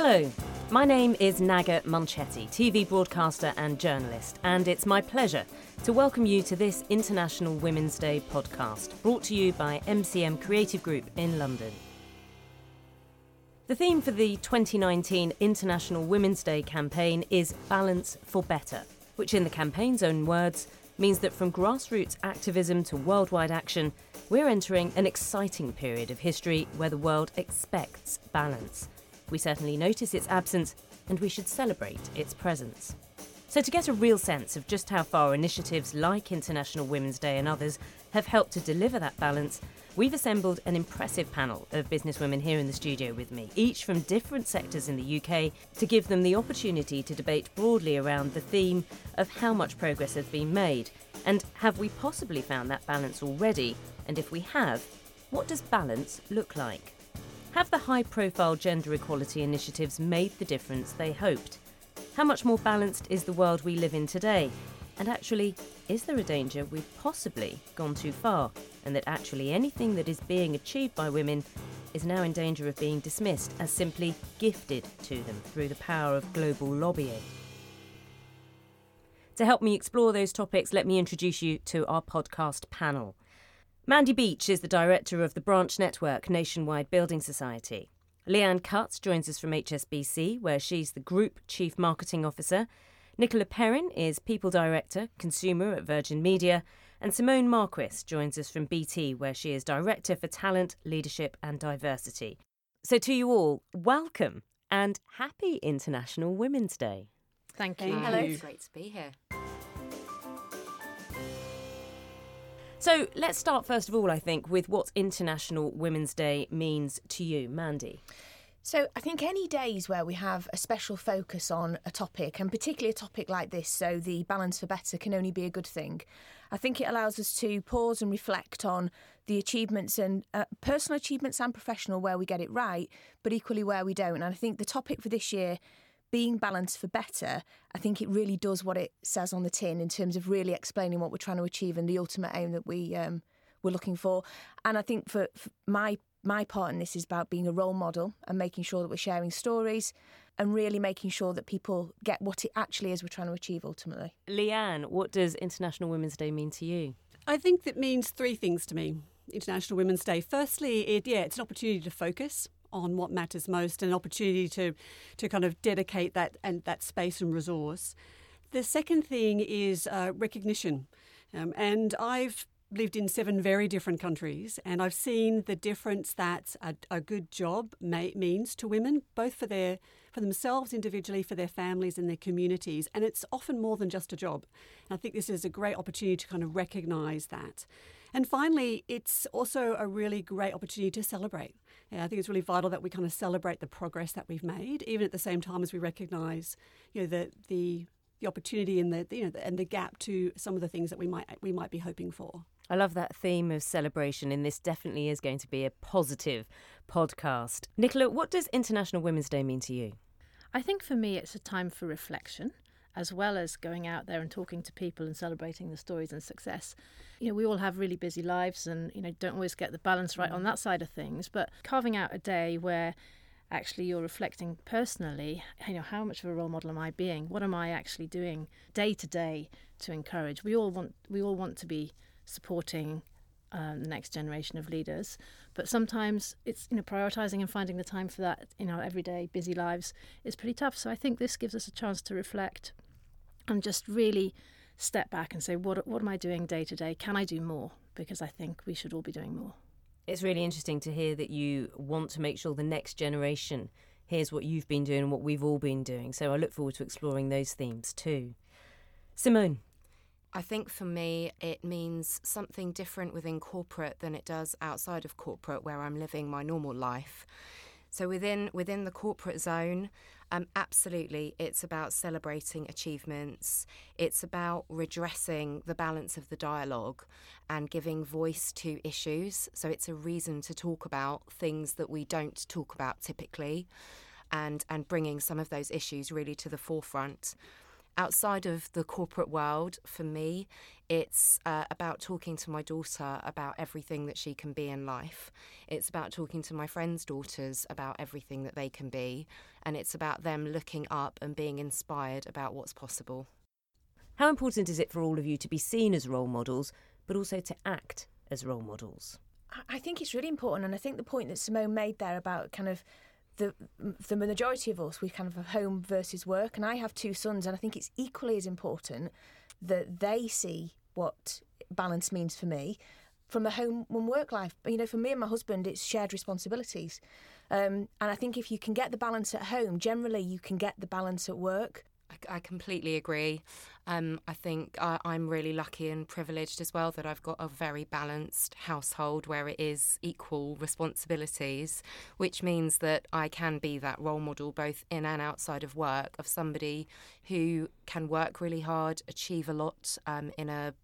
Hello, my name is Naga Munchetty, TV broadcaster and journalist, and it's my pleasure to welcome you to this International Women's Day podcast, brought to you by MCM Creative Group in London. The theme for the 2019 International Women's Day campaign is Balance for Better, which, in the campaign's own words, means that from grassroots activism to worldwide action, we're entering an exciting period of history where the world expects balance. We certainly notice its absence, and we should celebrate its presence. So, to get a real sense of just how far initiatives like International Women's Day and others have helped to deliver that balance, we've assembled an impressive panel of businesswomen here in the studio with me, each from different sectors in the UK, to give them the opportunity to debate broadly around the theme of how much progress has been made, and have we possibly found that balance already? And if we have, what does balance look like? Have the high profile gender equality initiatives made the difference they hoped? How much more balanced is the world we live in today? And actually, is there a danger we've possibly gone too far, and that actually anything that is being achieved by women is now in danger of being dismissed as simply gifted to them through the power of global lobbying? To help me explore those topics, let me introduce you to our podcast panel. Mandy Beach is the director of the Branch Network Nationwide Building Society. Leanne Cutts joins us from HSBC, where she's the Group Chief Marketing Officer. Nicola Perrin is People Director, Consumer at Virgin Media. And Simone Marquis joins us from BT, where she is Director for Talent, Leadership and Diversity. So, to you all, welcome and happy International Women's Day. Thank you. Hello. It's great to be here. So let's start first of all, I think, with what International Women's Day means to you, Mandy. So, I think any days where we have a special focus on a topic, and particularly a topic like this, so the balance for better can only be a good thing. I think it allows us to pause and reflect on the achievements and uh, personal achievements and professional where we get it right, but equally where we don't. And I think the topic for this year being balanced for better, I think it really does what it says on the tin in terms of really explaining what we're trying to achieve and the ultimate aim that we um, we're looking for. And I think for, for my my part in this is about being a role model and making sure that we're sharing stories and really making sure that people get what it actually is we're trying to achieve ultimately. Leanne, what does International Women's Day mean to you? I think that means three things to me. International Women's Day. Firstly, it yeah, it's an opportunity to focus on what matters most, an opportunity to to kind of dedicate that and that space and resource. The second thing is uh, recognition, um, and I've lived in seven very different countries, and I've seen the difference that a, a good job may, means to women, both for their for themselves individually, for their families and their communities, and it's often more than just a job. And I think this is a great opportunity to kind of recognise that. And finally, it's also a really great opportunity to celebrate. Yeah, I think it's really vital that we kind of celebrate the progress that we've made, even at the same time as we recognise, you know, the the the opportunity and the you know the, and the gap to some of the things that we might we might be hoping for. I love that theme of celebration, and this definitely is going to be a positive podcast. Nicola, what does International Women's Day mean to you? I think for me, it's a time for reflection as well as going out there and talking to people and celebrating the stories and success. You know, we all have really busy lives and, you know, don't always get the balance right on that side of things, but carving out a day where actually you're reflecting personally, you know, how much of a role model am I being? What am I actually doing day to day to encourage? We all want we all want to be supporting um, the next generation of leaders. But sometimes it's you know prioritizing and finding the time for that in our everyday busy lives is pretty tough. So I think this gives us a chance to reflect and just really step back and say, what, what am I doing day to day? Can I do more? Because I think we should all be doing more. It's really interesting to hear that you want to make sure the next generation hears what you've been doing and what we've all been doing. So I look forward to exploring those themes too. Simone. I think for me, it means something different within corporate than it does outside of corporate, where I'm living my normal life. So within within the corporate zone, um, absolutely, it's about celebrating achievements. It's about redressing the balance of the dialogue and giving voice to issues. So it's a reason to talk about things that we don't talk about typically, and and bringing some of those issues really to the forefront. Outside of the corporate world, for me, it's uh, about talking to my daughter about everything that she can be in life. It's about talking to my friends' daughters about everything that they can be. And it's about them looking up and being inspired about what's possible. How important is it for all of you to be seen as role models, but also to act as role models? I think it's really important, and I think the point that Simone made there about kind of the the majority of us we kind of have home versus work, and I have two sons, and I think it's equally as important that they see what balance means for me from a home and work life. You know, for me and my husband, it's shared responsibilities, um, and I think if you can get the balance at home, generally you can get the balance at work. I, completely agree. Um, I think I, I'm really lucky and privileged as well that I've got a very balanced household where it is equal responsibilities, which means that I can be that role model both in and outside of work of somebody who can work really hard, achieve a lot um, in a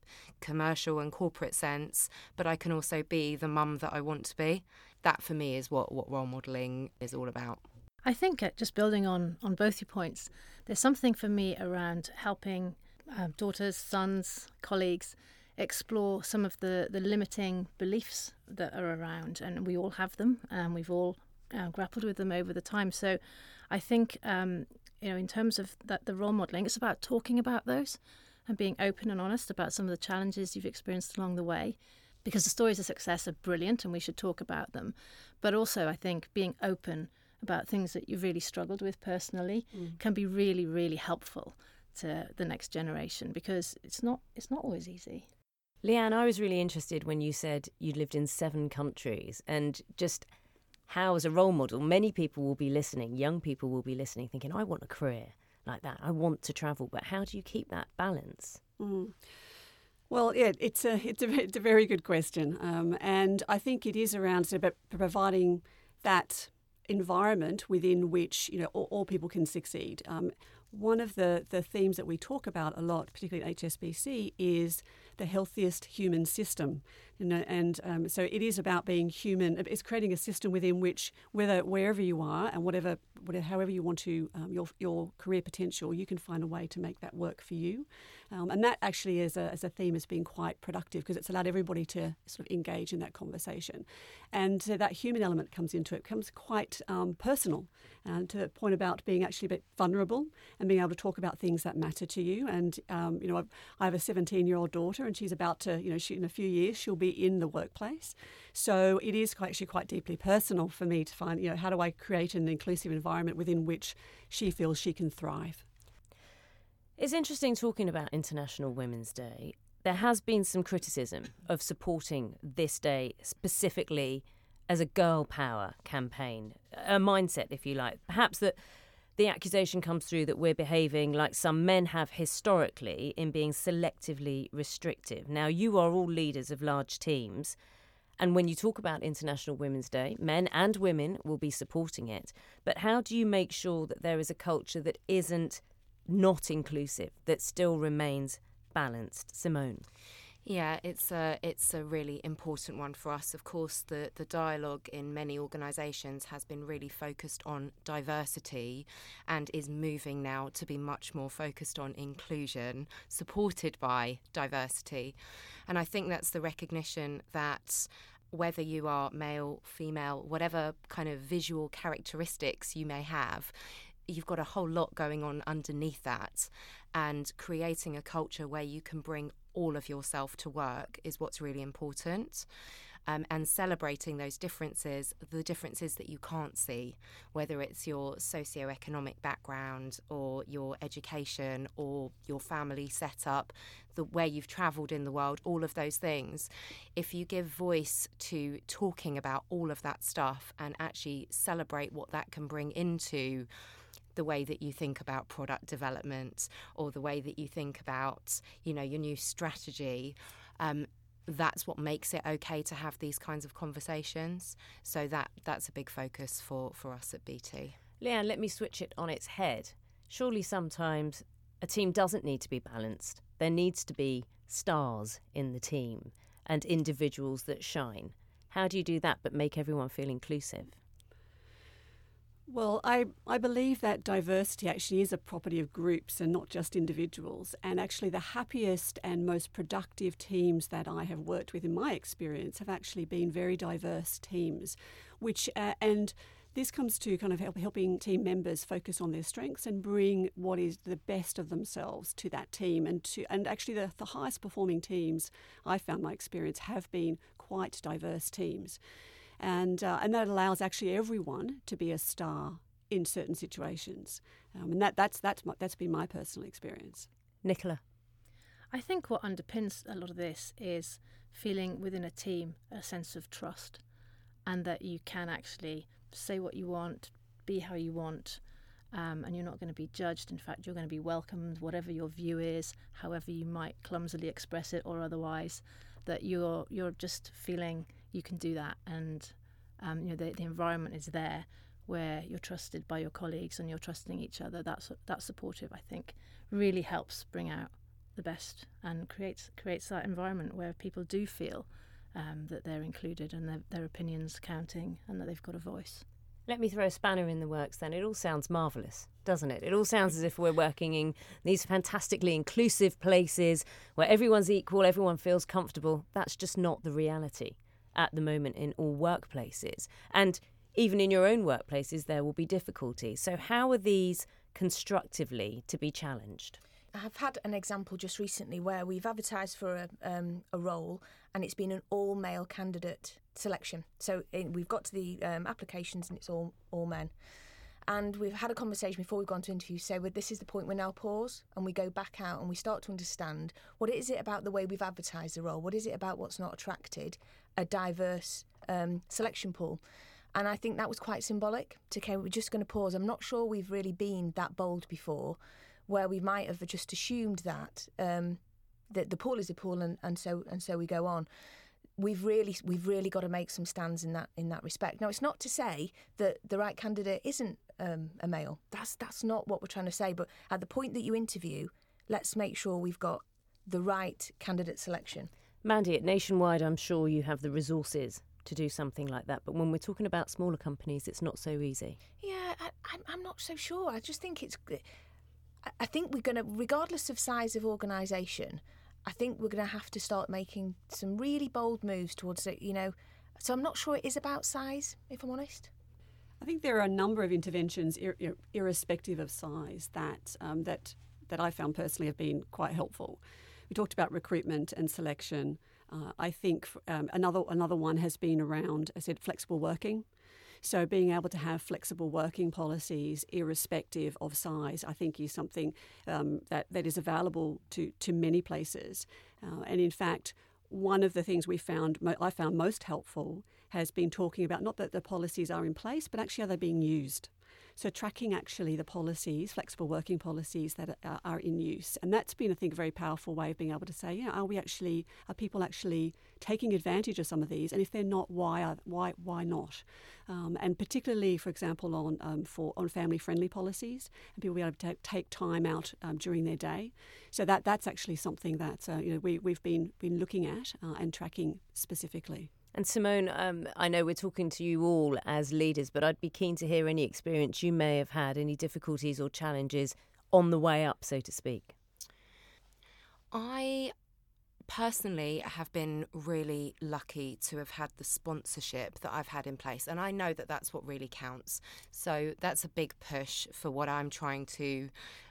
commercial and corporate sense, but I can also be the mum that I want to be. That for me is what, what role modelling is all about. I think uh, just building on on both your points, there's something for me around helping uh, daughters, sons, colleagues explore some of the the limiting beliefs that are around, and we all have them, and we've all uh, grappled with them over the time. So, I think um, you know, in terms of that, the role modelling, it's about talking about those and being open and honest about some of the challenges you've experienced along the way because the stories of success are brilliant and we should talk about them. But also, I think being open about things that you've really struggled with personally mm. can be really, really helpful to the next generation because it's not it's not always easy. Leanne, I was really interested when you said you'd lived in seven countries and just how, as a role model, many people will be listening, young people will be listening, thinking, I want a career like that. I want to travel. But how do you keep that balance? Mm. Well, yeah, it's a it's a it's a very good question, um, and I think it is around sort of providing that environment within which you know all, all people can succeed. Um, one of the, the themes that we talk about a lot, particularly at HSBC, is the healthiest human system. You know, and um, so it is about being human. It's creating a system within which, whether wherever you are and whatever, whatever however you want to um, your your career potential, you can find a way to make that work for you. Um, and that actually, is a, as a theme, has been quite productive because it's allowed everybody to sort of engage in that conversation. And so that human element comes into it, becomes quite um, personal. And to the point about being actually a bit vulnerable and being able to talk about things that matter to you. And, um, you know, I've, I have a 17 year old daughter and she's about to, you know, she, in a few years, she'll be in the workplace. So it is quite, actually quite deeply personal for me to find, you know, how do I create an inclusive environment within which she feels she can thrive. It's interesting talking about International Women's Day. There has been some criticism of supporting this day specifically as a girl power campaign, a mindset, if you like. Perhaps that the accusation comes through that we're behaving like some men have historically in being selectively restrictive. Now, you are all leaders of large teams. And when you talk about International Women's Day, men and women will be supporting it. But how do you make sure that there is a culture that isn't not inclusive that still remains balanced. Simone. Yeah, it's a it's a really important one for us. Of course, the the dialogue in many organisations has been really focused on diversity, and is moving now to be much more focused on inclusion, supported by diversity, and I think that's the recognition that whether you are male, female, whatever kind of visual characteristics you may have, you've got a whole lot going on underneath that and creating a culture where you can bring all of yourself to work is what's really important. Um, and celebrating those differences, the differences that you can't see, whether it's your socio-economic background or your education or your family setup, the where you've travelled in the world, all of those things. If you give voice to talking about all of that stuff and actually celebrate what that can bring into the way that you think about product development or the way that you think about, you know, your new strategy. Um, that's what makes it okay to have these kinds of conversations. So that that's a big focus for, for us at BT. Leanne, let me switch it on its head. Surely sometimes a team doesn't need to be balanced. There needs to be stars in the team and individuals that shine. How do you do that but make everyone feel inclusive? Well, I, I believe that diversity actually is a property of groups and not just individuals. And actually, the happiest and most productive teams that I have worked with in my experience have actually been very diverse teams, which, uh, and this comes to kind of help, helping team members focus on their strengths and bring what is the best of themselves to that team. And to and actually, the, the highest performing teams I found my experience have been quite diverse teams and uh, and that allows actually everyone to be a star in certain situations, um, and that that's that's my, that's been my personal experience. Nicola, I think what underpins a lot of this is feeling within a team a sense of trust, and that you can actually say what you want, be how you want. Um, and you're not going to be judged. In fact, you're going to be welcomed, whatever your view is, however you might clumsily express it or otherwise. That you're you're just feeling you can do that, and um, you know the, the environment is there where you're trusted by your colleagues and you're trusting each other. That's that's supportive. I think really helps bring out the best and creates creates that environment where people do feel um, that they're included and their, their opinions counting and that they've got a voice. Let me throw a spanner in the works then. It all sounds marvellous, doesn't it? It all sounds as if we're working in these fantastically inclusive places where everyone's equal, everyone feels comfortable. That's just not the reality at the moment in all workplaces. And even in your own workplaces, there will be difficulties. So, how are these constructively to be challenged? I've had an example just recently where we've advertised for a, um, a role and it's been an all male candidate selection. So we've got to the um, applications and it's all all men. And we've had a conversation before we've gone to interview. Say, well, this is the point we now pause and we go back out and we start to understand what is it about the way we've advertised the role? What is it about what's not attracted a diverse um, selection pool? And I think that was quite symbolic. To okay, we're just going to pause. I'm not sure we've really been that bold before, where we might have just assumed that um, that the pool is a pool, and, and so and so we go on we've really we've really got to make some stands in that in that respect. Now, it's not to say that the right candidate isn't um, a male. That's that's not what we're trying to say. But at the point that you interview, let's make sure we've got the right candidate selection. Mandy, at Nationwide, I'm sure you have the resources to do something like that. But when we're talking about smaller companies, it's not so easy. Yeah, I, I'm not so sure. I just think it's. I think we're going to, regardless of size of organisation, I think we're going to have to start making some really bold moves towards it. You know, so I'm not sure it is about size, if I'm honest. I think there are a number of interventions, ir- ir- irrespective of size, that um, that that I found personally have been quite helpful. We talked about recruitment and selection. Uh, I think um, another another one has been around, I said, flexible working. So being able to have flexible working policies, irrespective of size, I think is something um, that that is available to to many places. Uh, and in fact, one of the things we found I found most helpful has been talking about not that the policies are in place, but actually are they being used. So tracking actually the policies, flexible working policies that are, are, in use, and that's been I think a very powerful way of being able to say, you know, are we actually are people actually taking advantage of some of these, and if they're not, why are why why not? Um, and particularly, for example, on um, for on family friendly policies, and people be able to take, time out um, during their day. So that that's actually something that uh, you know we we've been been looking at uh, and tracking specifically. And Simone, um, I know we're talking to you all as leaders, but I'd be keen to hear any experience you may have had, any difficulties or challenges on the way up, so to speak. I personally have been really lucky to have had the sponsorship that I've had in place and I know that that's what really counts so that's a big push for what I'm trying to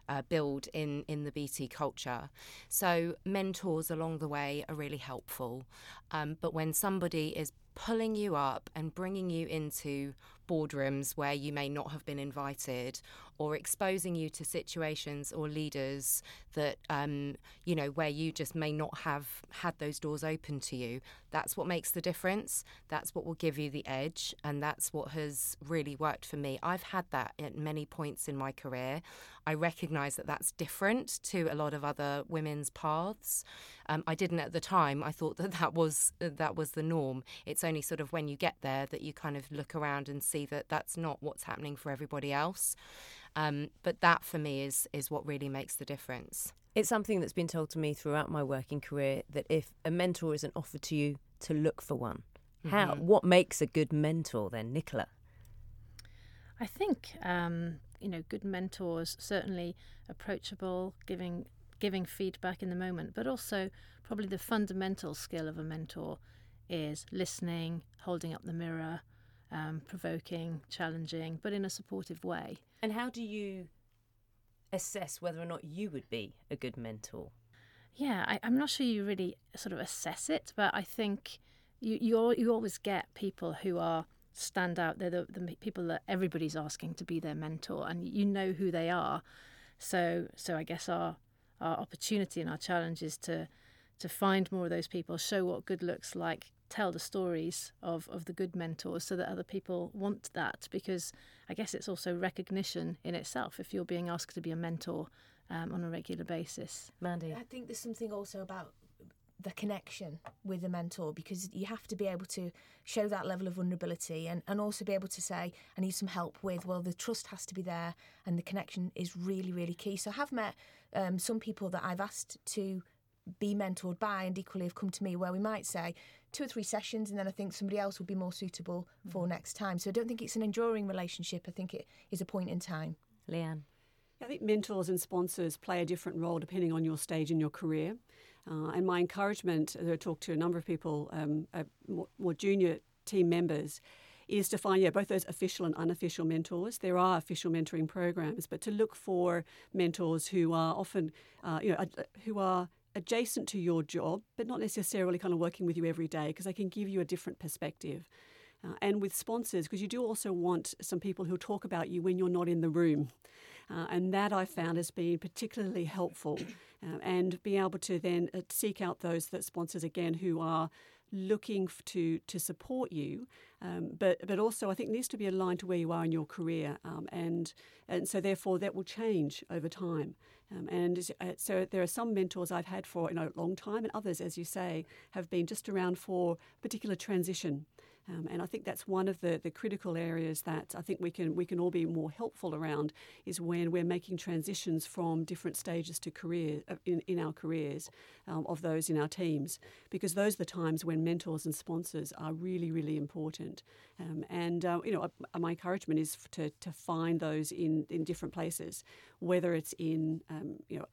uh, build in in the BT culture. So mentors along the way are really helpful. Um, but when somebody is pulling you up and bringing you into boardrooms where you may not have been invited or exposing you to situations or leaders that um, you know where you just may not have had those doors open to you. That's what makes the difference. That's what will give you the edge and that's what has really worked for me. I've had that at many points in my career. I recognize that that's different to a lot of other women's paths. Um, i didn't at the time. I thought that that was that was the norm. It's only sort of when you get there that you kind of look around and see that that's not what's happening for everybody else um, but that for me is is what really makes the difference. It's something that's been told to me throughout my working career that if a mentor isn't offered to you, to look for one. How? Mm-hmm. What makes a good mentor then, Nicola? I think um, you know good mentors certainly approachable, giving giving feedback in the moment, but also probably the fundamental skill of a mentor is listening, holding up the mirror, um, provoking, challenging, but in a supportive way. And how do you assess whether or not you would be a good mentor? Yeah, I, am not sure you really sort of assess it, but I think you you, you always get people who are stand out. They're the, the people that everybody's asking to be their mentor, and you know who they are. So so I guess our our opportunity and our challenge is to to find more of those people, show what good looks like, tell the stories of, of the good mentors so that other people want that because I guess it's also recognition in itself if you're being asked to be a mentor um, on a regular basis. Mandy? I think there's something also about the connection with a mentor because you have to be able to show that level of vulnerability and, and also be able to say, I need some help with, well, the trust has to be there and the connection is really, really key. So I have met um, some people that I've asked to be mentored by and equally have come to me where we might say two or three sessions and then I think somebody else would be more suitable for mm. next time. So I don't think it's an enduring relationship. I think it is a point in time. Leanne. I think mentors and sponsors play a different role depending on your stage in your career. Uh, and my encouragement, as I talk to a number of people, um, uh, more, more, junior team members, is to find yeah both those official and unofficial mentors. There are official mentoring programs, but to look for mentors who are often uh, you know who are adjacent to your job, but not necessarily kind of working with you every day because they can give you a different perspective. Uh, and with sponsors, because you do also want some people who talk about you when you're not in the room. Uh, and that I found has been particularly helpful. Uh, and being able to then uh, seek out those that sponsors again who are looking to to support you, um, but but also I think needs to be aligned to where you are in your career, um, and and so therefore that will change over time. Um, and uh, so there are some mentors I've had for you know a long time, and others, as you say, have been just around for particular transition. Um, and I think that's one of the, the critical areas that I think we can we can all be more helpful around is when we're making transitions from different stages to career uh, in, in our careers um, of those in our teams because those are the times when mentors and sponsors are really really important. Um, and uh, you know uh, my encouragement is to, to find those in, in different places, whether it's in um, you know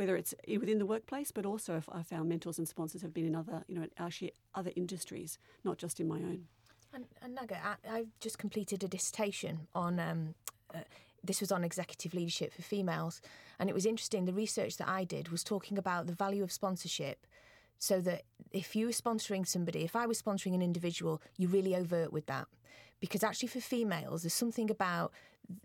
whether it's within the workplace, but also if I found mentors and sponsors have been in other, you know, actually other industries, not just in my own. And, and Naga, I, have just completed a dissertation on. Um, uh, this was on executive leadership for females, and it was interesting. The research that I did was talking about the value of sponsorship so that if you were sponsoring somebody, if I was sponsoring an individual, you're really overt with that. Because actually, for females, there's something about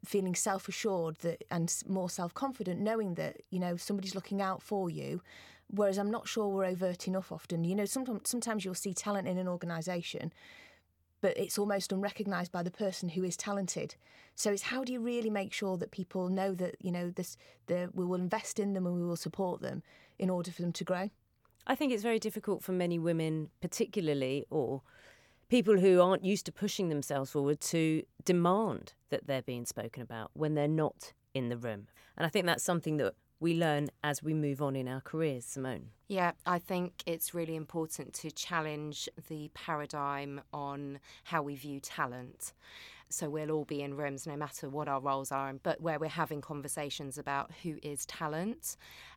feeling self assured that and more self confident, knowing that you know somebody's looking out for you. Whereas I'm not sure we're overt enough often. You know, sometimes sometimes you'll see talent in an organisation, but it's almost unrecognised by the person who is talented. So it's how do you really make sure that people know that you know this, the, we will invest in them and we will support them in order for them to grow. I think it's very difficult for many women, particularly, or people who aren't used to pushing themselves forward to demand that they're being spoken about when they're not in the room. And I think that's something that we learn as we move on in our careers, Simone. Yeah, I think it's really important to challenge the paradigm on how we view talent. So we'll all be in rooms, no matter what our roles are, but where we're having conversations about who is talent.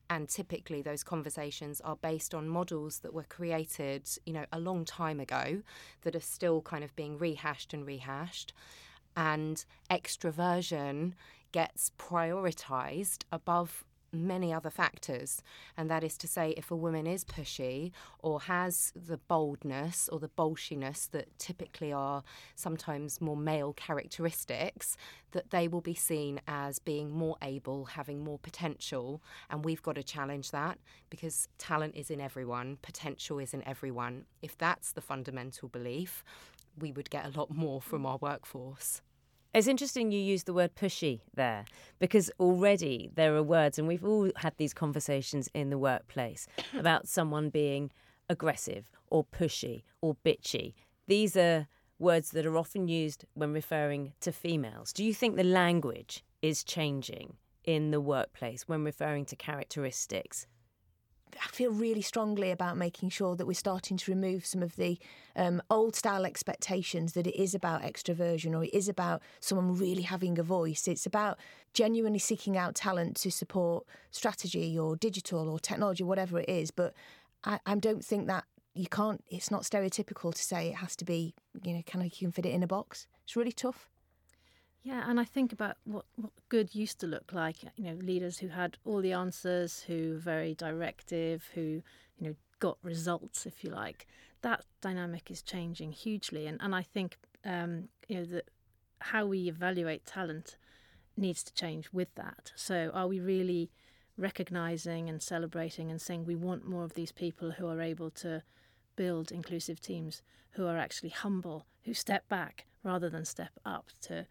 And typically, those conversations are based on models that were created, you know, a long time ago that are still kind of being rehashed and rehashed. And extroversion gets prioritized above many other factors. And that is to say, if a woman is pushy or has the boldness or the bolshiness that typically are sometimes more male characteristics, that they will be seen as being more able, having more potential. And we've got to challenge that because talent is in everyone, potential is in everyone. If that's the fundamental belief, we would get a lot more from our workforce. It's interesting you use the word pushy there because already there are words, and we've all had these conversations in the workplace about someone being aggressive or pushy or bitchy. These are words that are often used when referring to females. Do you think the language is changing in the workplace when referring to characteristics? I feel really strongly about making sure that we're starting to remove some of the um, old style expectations that it is about extroversion or it is about someone really having a voice. It's about genuinely seeking out talent to support strategy or digital or technology, whatever it is. But I, I don't think that you can't, it's not stereotypical to say it has to be, you know, kind of you can fit it in a box. It's really tough. Yeah, and I think about what, what good used to look like. You know, leaders who had all the answers, who were very directive, who you know got results, if you like. That dynamic is changing hugely, and and I think um, you know that how we evaluate talent needs to change with that. So, are we really recognizing and celebrating and saying we want more of these people who are able to build inclusive teams, who are actually humble, who step back rather than step up to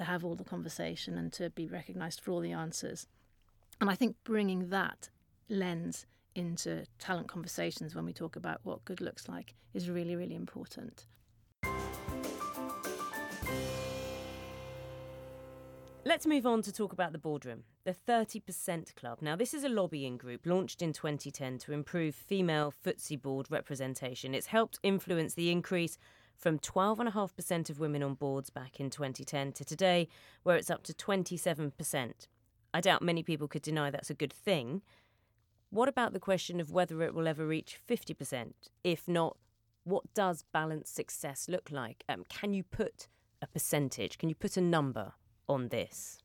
to have all the conversation and to be recognized for all the answers. And I think bringing that lens into talent conversations when we talk about what good looks like is really, really important. Let's move on to talk about the boardroom, the 30% Club. Now, this is a lobbying group launched in 2010 to improve female FTSE board representation. It's helped influence the increase from 12.5% of women on boards back in 2010 to today, where it's up to 27%. I doubt many people could deny that's a good thing. What about the question of whether it will ever reach 50%? If not, what does balanced success look like? Um, can you put a percentage, can you put a number on this?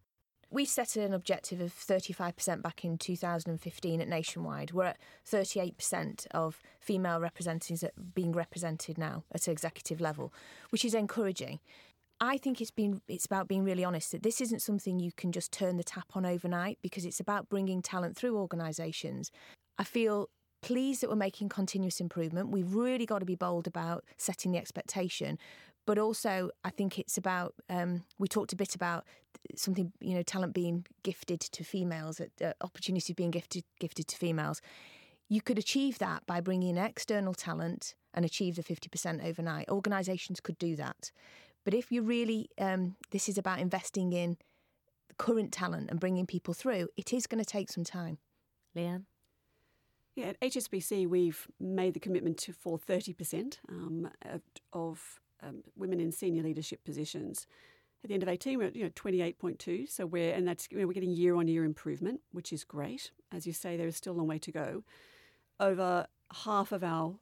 We set an objective of 35% back in 2015 at Nationwide. We're at 38% of female representatives being represented now at executive level, which is encouraging. I think it's been it's about being really honest that this isn't something you can just turn the tap on overnight because it's about bringing talent through organisations. I feel pleased that we're making continuous improvement. We've really got to be bold about setting the expectation, but also I think it's about um, we talked a bit about something you know talent being gifted to females, uh, opportunity being gifted gifted to females. You could achieve that by bringing in external talent and achieve the fifty percent overnight. Organisations could do that, but if you really um, this is about investing in current talent and bringing people through, it is going to take some time. Leanne. Yeah, at HSBC, we've made the commitment to for 30% um, of um, women in senior leadership positions. At the end of 18, we're at you know 28.2, so we're and that's you know, we're getting year on year improvement, which is great. As you say, there is still a long way to go. Over half of our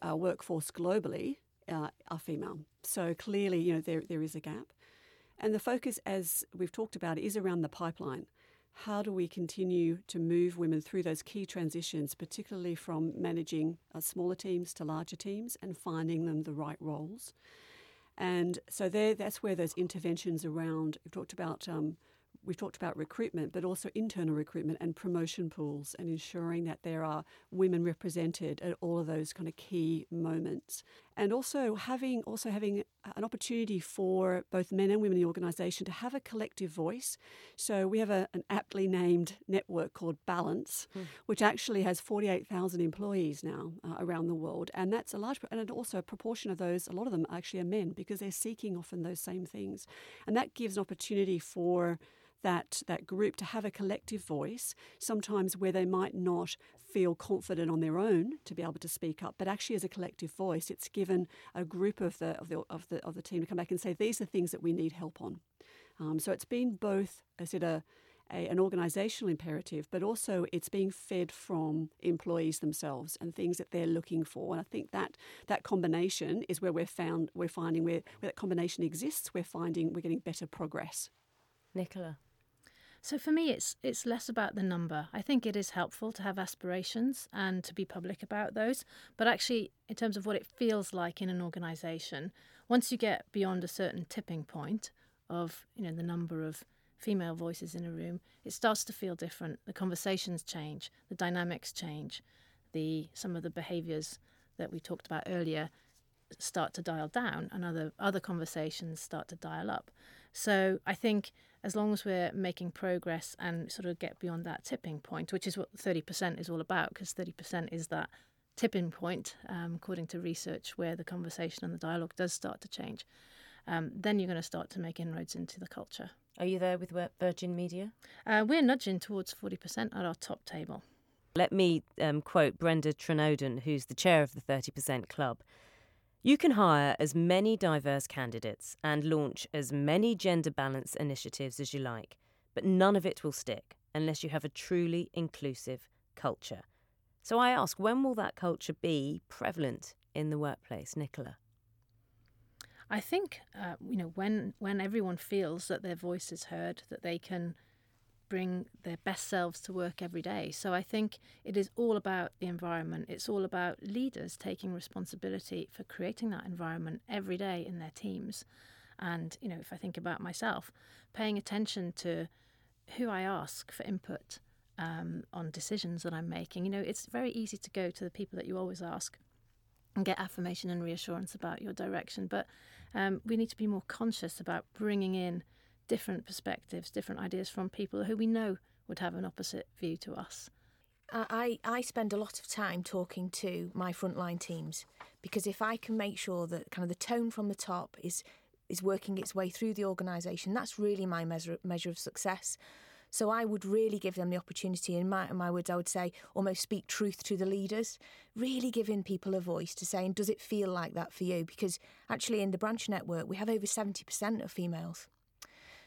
our workforce globally uh, are female, so clearly you know there there is a gap, and the focus, as we've talked about, is around the pipeline how do we continue to move women through those key transitions, particularly from managing uh, smaller teams to larger teams and finding them the right roles? And so there, that's where those interventions around, we've talked about um, we've talked about recruitment, but also internal recruitment and promotion pools and ensuring that there are women represented at all of those kind of key moments. And also having also having an opportunity for both men and women in the organisation to have a collective voice. So we have a, an aptly named network called Balance, mm. which actually has 48,000 employees now uh, around the world, and that's a large and also a proportion of those. A lot of them actually are men because they're seeking often those same things, and that gives an opportunity for that that group to have a collective voice, sometimes where they might not feel confident on their own to be able to speak up, but actually as a collective voice, it's given a group of the of the of the, of the team to come back and say these are things that we need help on. Um, so it's been both, I said, a, a, an organisational imperative, but also it's being fed from employees themselves and things that they're looking for. And I think that that combination is where we're found we're finding where, where that combination exists, we're finding we're getting better progress. Nicola. So for me, it's it's less about the number. I think it is helpful to have aspirations and to be public about those. But actually, in terms of what it feels like in an organisation, once you get beyond a certain tipping point of you know the number of female voices in a room, it starts to feel different. The conversations change, the dynamics change, the some of the behaviours that we talked about earlier start to dial down, and other other conversations start to dial up. So I think as long as we're making progress and sort of get beyond that tipping point, which is what 30% is all about, because 30% is that tipping point, um, according to research, where the conversation and the dialogue does start to change, um, then you're going to start to make inroads into the culture. Are you there with Virgin Media? Uh, we're nudging towards 40% at our top table. Let me um, quote Brenda Trenowden, who's the chair of the 30% Club. You can hire as many diverse candidates and launch as many gender balance initiatives as you like, but none of it will stick unless you have a truly inclusive culture. So I ask, when will that culture be prevalent in the workplace, Nicola? I think uh, you know when when everyone feels that their voice is heard, that they can bring their best selves to work every day. So I think it is all about the environment. It's all about leaders taking responsibility for creating that environment every day in their teams. And you know, if I think about myself, paying attention to who I ask for input um, on decisions that I'm making. You know, it's very easy to go to the people that you always ask and get affirmation and reassurance about your direction. But um, we need to be more conscious about bringing in different perspectives, different ideas from people who we know would have an opposite view to us. I, I spend a lot of time talking to my frontline teams because if I can make sure that kind of the tone from the top is is working its way through the organisation, that's really my measure measure of success. So I would really give them the opportunity, in my, in my words, I would say almost speak truth to the leaders, really giving people a voice to say, and does it feel like that for you? Because actually, in the branch network, we have over 70% of females.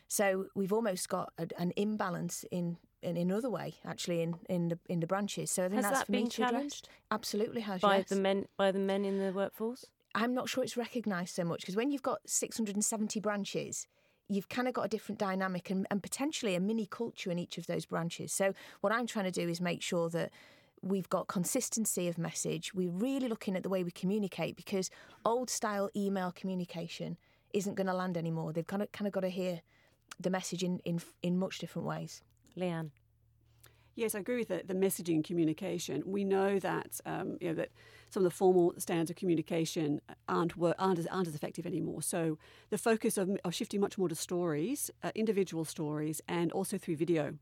So we've almost got a, an imbalance in in another way, actually, in, in the in the branches. So I think has that's that for been me to address. challenged? Absolutely has. By yes. the men by the men in the workforce? I'm not sure it's recognised so much because when you've got 670 branches, you've kind of got a different dynamic and, and potentially a mini culture in each of those branches. So, what I'm trying to do is make sure that we've got consistency of message. We're really looking at the way we communicate because old style email communication isn't going to land anymore. They've kind of kind of got to hear the message in in, in much different ways. Leanne. Yes, I agree with the, the messaging communication. We know that um, you know that some of the formal standards of communication aren't aren't as, aren't as effective anymore. So the focus of, of shifting much more to stories, uh, individual stories, and also through video.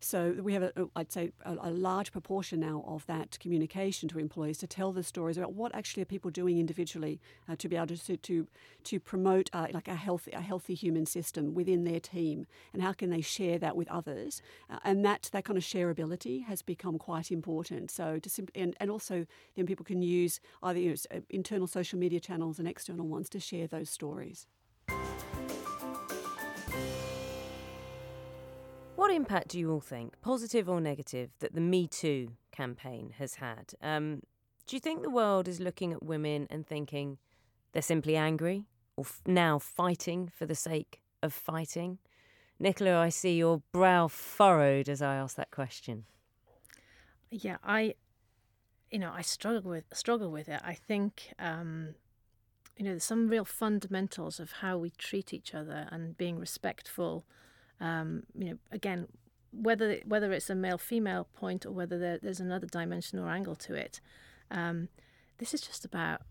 So we have, a, I'd say, a, a, large proportion now of that communication to employees to tell the stories about what actually are people doing individually uh, to be able to to, to promote uh, like a healthy a healthy human system within their team, and how can they share that with others, uh, and that that kind of shareability has become quite important. So to simply and, and also then people can use either you know, internal social media channels and external ones to share those stories. What impact do you all think, positive or negative, that the Me Too campaign has had? Um, do you think the world is looking at women and thinking they're simply angry or f- now fighting for the sake of fighting? Nicola, I see your brow furrowed as I ask that question. Yeah, I, you know, I struggle with struggle with it. I think, um, you know, there's some real fundamentals of how we treat each other and being respectful um, you know, again, whether whether it's a male female point or whether there, there's another dimension or angle to it, um, this is just about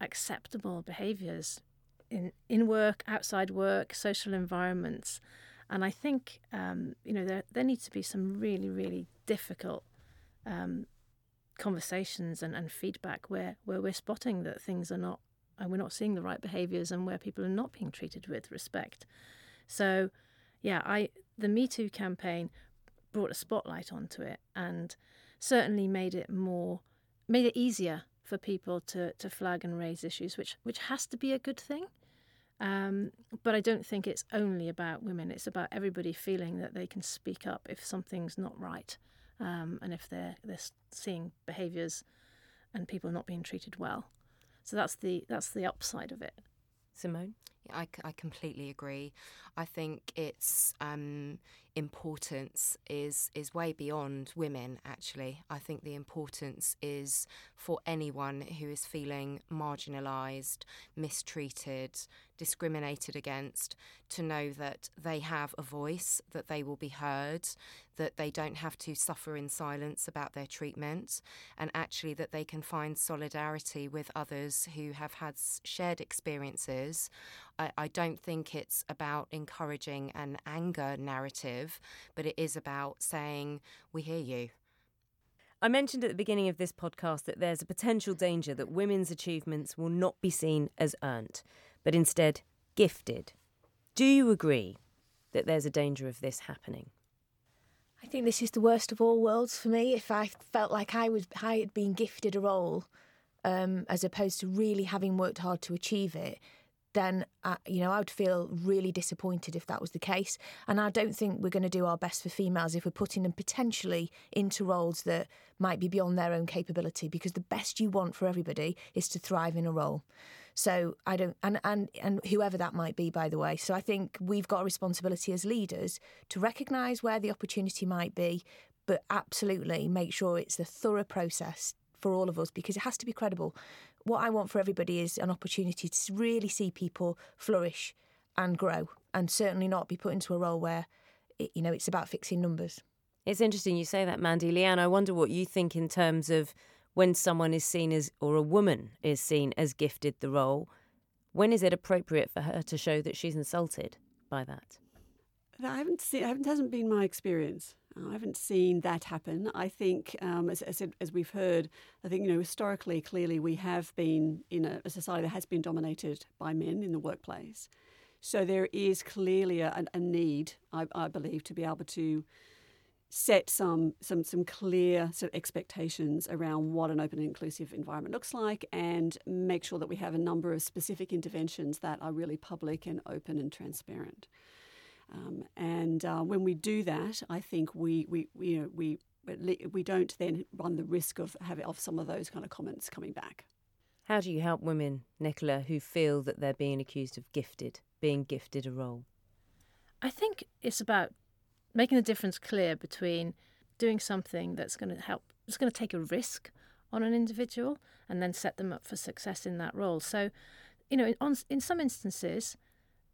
acceptable behaviours in in work, outside work, social environments, and I think um, you know there there needs to be some really really difficult um, conversations and, and feedback where where we're spotting that things are not and we're not seeing the right behaviours and where people are not being treated with respect. So yeah, I the Me Too campaign brought a spotlight onto it and certainly made it more made it easier for people to to flag and raise issues, which which has to be a good thing. Um, but I don't think it's only about women. It's about everybody feeling that they can speak up if something's not right, um, and if they're they're seeing behaviours and people not being treated well. So that's the that's the upside of it. Simone. I, I completely agree. I think its um, importance is is way beyond women. Actually, I think the importance is for anyone who is feeling marginalised, mistreated, discriminated against, to know that they have a voice, that they will be heard, that they don't have to suffer in silence about their treatment, and actually that they can find solidarity with others who have had shared experiences. I, I don't think it's about encouraging an anger narrative, but it is about saying, We hear you. I mentioned at the beginning of this podcast that there's a potential danger that women's achievements will not be seen as earned, but instead gifted. Do you agree that there's a danger of this happening? I think this is the worst of all worlds for me. If I felt like I was I had been gifted a role, um, as opposed to really having worked hard to achieve it, then you know I would feel really disappointed if that was the case. And I don't think we're going to do our best for females if we're putting them potentially into roles that might be beyond their own capability. Because the best you want for everybody is to thrive in a role. So I don't, and and and whoever that might be, by the way. So I think we've got a responsibility as leaders to recognise where the opportunity might be, but absolutely make sure it's a thorough process for all of us because it has to be credible what I want for everybody is an opportunity to really see people flourish and grow, and certainly not be put into a role where, it, you know, it's about fixing numbers. It's interesting you say that, Mandy. Leanne, I wonder what you think in terms of when someone is seen as, or a woman is seen as gifted the role. When is it appropriate for her to show that she's insulted by that? I haven't seen. It hasn't been my experience. I haven't seen that happen. I think, um, as, as, as, we've heard, I think you know historically, clearly, we have been in a, a, society that has been dominated by men in the workplace. So there is clearly a, a need, I, I, believe, to be able to set some some some clear sort of expectations around what an open and inclusive environment looks like, and make sure that we have a number of specific interventions that are really public and open and transparent. Um, and uh, when we do that, I think we, we, we, you know, we, we don't then run the risk of having of some of those kind of comments coming back. How do you help women, Nicola, who feel that they're being accused of gifted, being gifted a role? I think it's about making the difference clear between doing something that's going to help, it's going to take a risk on an individual and then set them up for success in that role. So, you know, on, in some instances,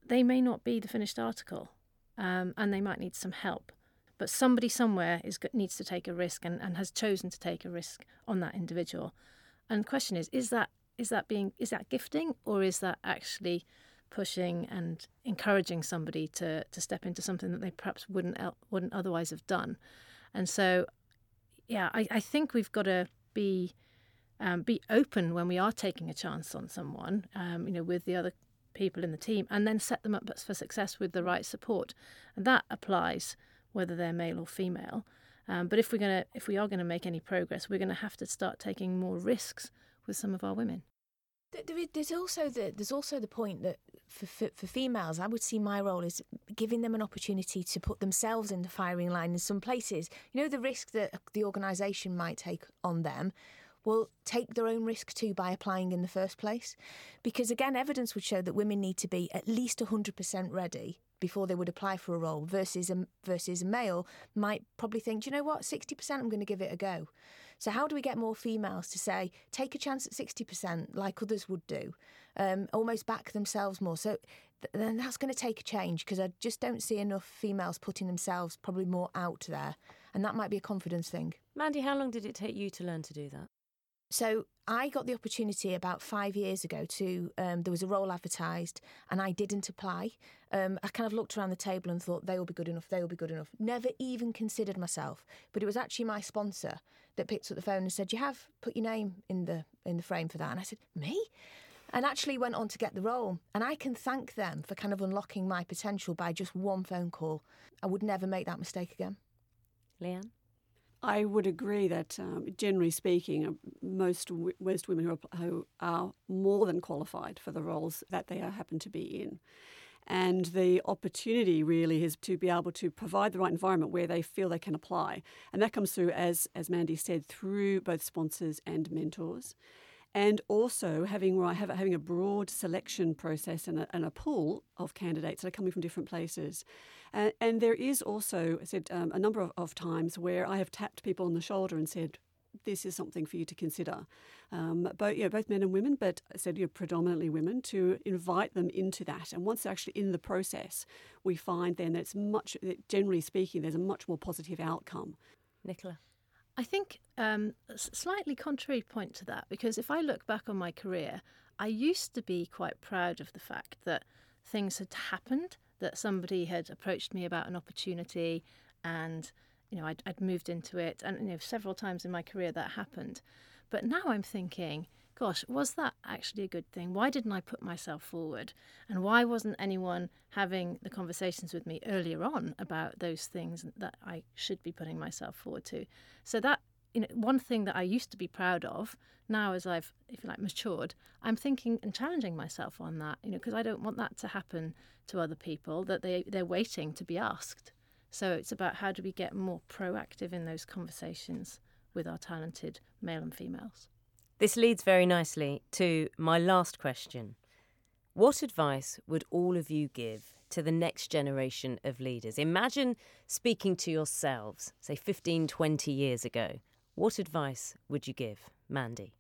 they may not be the finished article um, and they might need some help. But somebody somewhere is needs to take a risk and, and has chosen to take a risk on that individual. And the question is: is that is that being is that gifting or is that actually pushing and encouraging somebody to to step into something that they perhaps wouldn't wouldn't otherwise have done? And so, yeah, I, I think we've got to be um, be open when we are taking a chance on someone. Um, you know, with the other people in the team and then set them up for success with the right support. And that applies whether they're male or female. Um, but if we're to, if we are going to make any progress, we're going to have to start taking more risks with some of our women. There's also the there's also the point that for, for, for females, I would see my role as giving them an opportunity to put themselves in the firing line in some places. You know the risk that the organisation might take on them will take their own risk too by applying in the first place. Because again, evidence would show that women need to be at least 100% ready before they would apply for a role versus a, versus a male might probably think, do you know what, 60% I'm going to give it a go. So how do we get more females to say, take a chance at 60% like others would do, um, almost back themselves more? So th- then that's going to take a change because I just don't see enough females putting themselves probably more out there. And that might be a confidence thing. Mandy, how long did it take you to learn to do that? So I got the opportunity about five years ago to um, there was a role advertised and I didn't apply. Um, I kind of looked around the table and thought they will be good enough, they will be good enough. Never even considered myself, but it was actually my sponsor that picked up the phone and said, "You have put your name in the in the frame for that," and I said, "Me." And actually went on to get the role. And I can thank them for kind of unlocking my potential by just one phone call. I would never make that mistake again. Leanne? I would agree that, um, generally speaking, uh, most most women who are, who are, more than qualified for the roles that they happen to be in, and the opportunity really is to be able to provide the right environment where they feel they can apply, and that comes through, as as Mandy said, through both sponsors and mentors and also having having a broad selection process and a, and a, pool of candidates that are coming from different places. And, and there is also, I said, um, a number of, of, times where I have tapped people on the shoulder and said, this is something for you to consider. Um, both, you know, both men and women, but I said you know, predominantly women, to invite them into that. And once they're actually in the process, we find then that it's much, generally speaking, there's a much more positive outcome. Nicola. I think um, a slightly contrary point to that, because if I look back on my career, I used to be quite proud of the fact that things had happened, that somebody had approached me about an opportunity, and you know Gosh, was that actually a good thing? Why didn't I put myself forward? And why wasn't anyone having the conversations with me earlier on about those things that I should be putting myself forward to? So that you know, one thing that I used to be proud of, now as I've, if you like, matured, I'm thinking and challenging myself on that, you know, because I don't want that to happen to other people, that they, they're waiting to be asked. So it's about how do we get more proactive in those conversations with our talented male and females. This leads very nicely to my last question. What advice would all of you give to the next generation of leaders? Imagine speaking to yourselves, say 15, 20 years ago. What advice would you give, Mandy?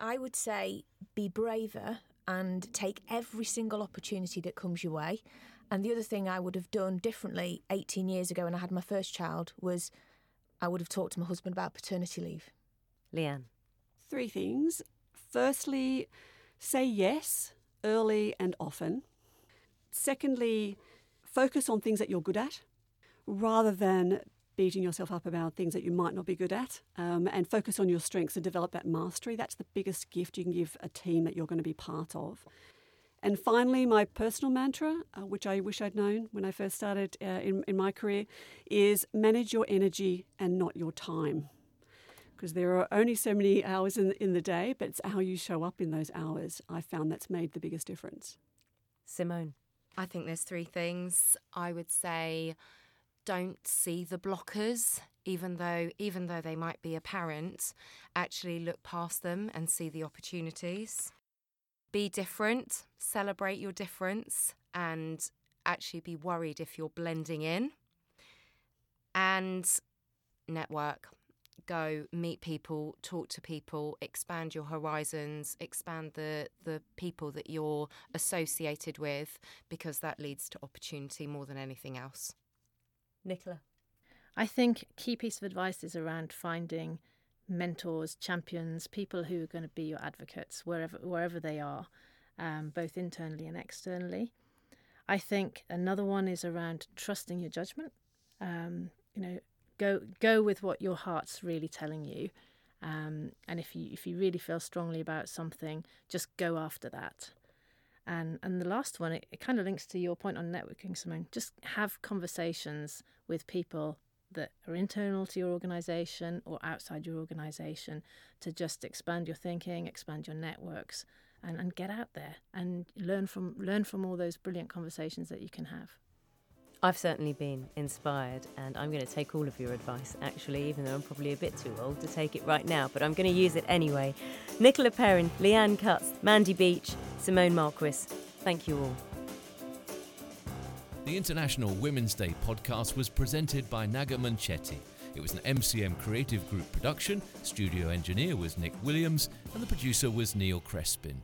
I would say be braver and take every single opportunity that comes your way. And the other thing I would have done differently 18 years ago when I had my first child was I would have talked to my husband about paternity leave. Leanne. Three things. Firstly, say yes early and often. Secondly, focus on things that you're good at rather than beating yourself up about things that you might not be good at um, and focus on your strengths and develop that mastery. That's the biggest gift you can give a team that you're going to be part of. And finally, my personal mantra, uh, which I wish I'd known when I first started uh, in, in my career, is manage your energy and not your time. Because there are only so many hours in, in the day, but it's how you show up in those hours. I found that's made the biggest difference. Simone. I think there's three things. I would say don't see the blockers even though even though they might be apparent actually look past them and see the opportunities be different celebrate your difference and actually be worried if you're blending in and network go meet people talk to people expand your horizons expand the the people that you're associated with because that leads to opportunity more than anything else Nicola. I think a key piece of advice is around finding mentors, champions, people who are going to be your advocates wherever wherever they are, um, both internally and externally. I think another one is around trusting your judgment. Um, you know, go go with what your heart's really telling you, um, and if you if you really feel strongly about something, just go after that. And and the last one, it, it kind of links to your point on networking, Simone. Just have conversations with people that are internal to your organization or outside your organization to just expand your thinking, expand your networks, and, and get out there and learn from learn from all those brilliant conversations that you can have. I've certainly been inspired, and I'm going to take all of your advice, actually, even though I'm probably a bit too old to take it right now, but I'm going to use it anyway. Nicola Perrin, Leanne Cutts, Mandy Beach, Simone Marquis, thank you all. The International Women's Day podcast was presented by Naga Munchetty. It was an MCM Creative Group production, studio engineer was Nick Williams, and the producer was Neil Crespin.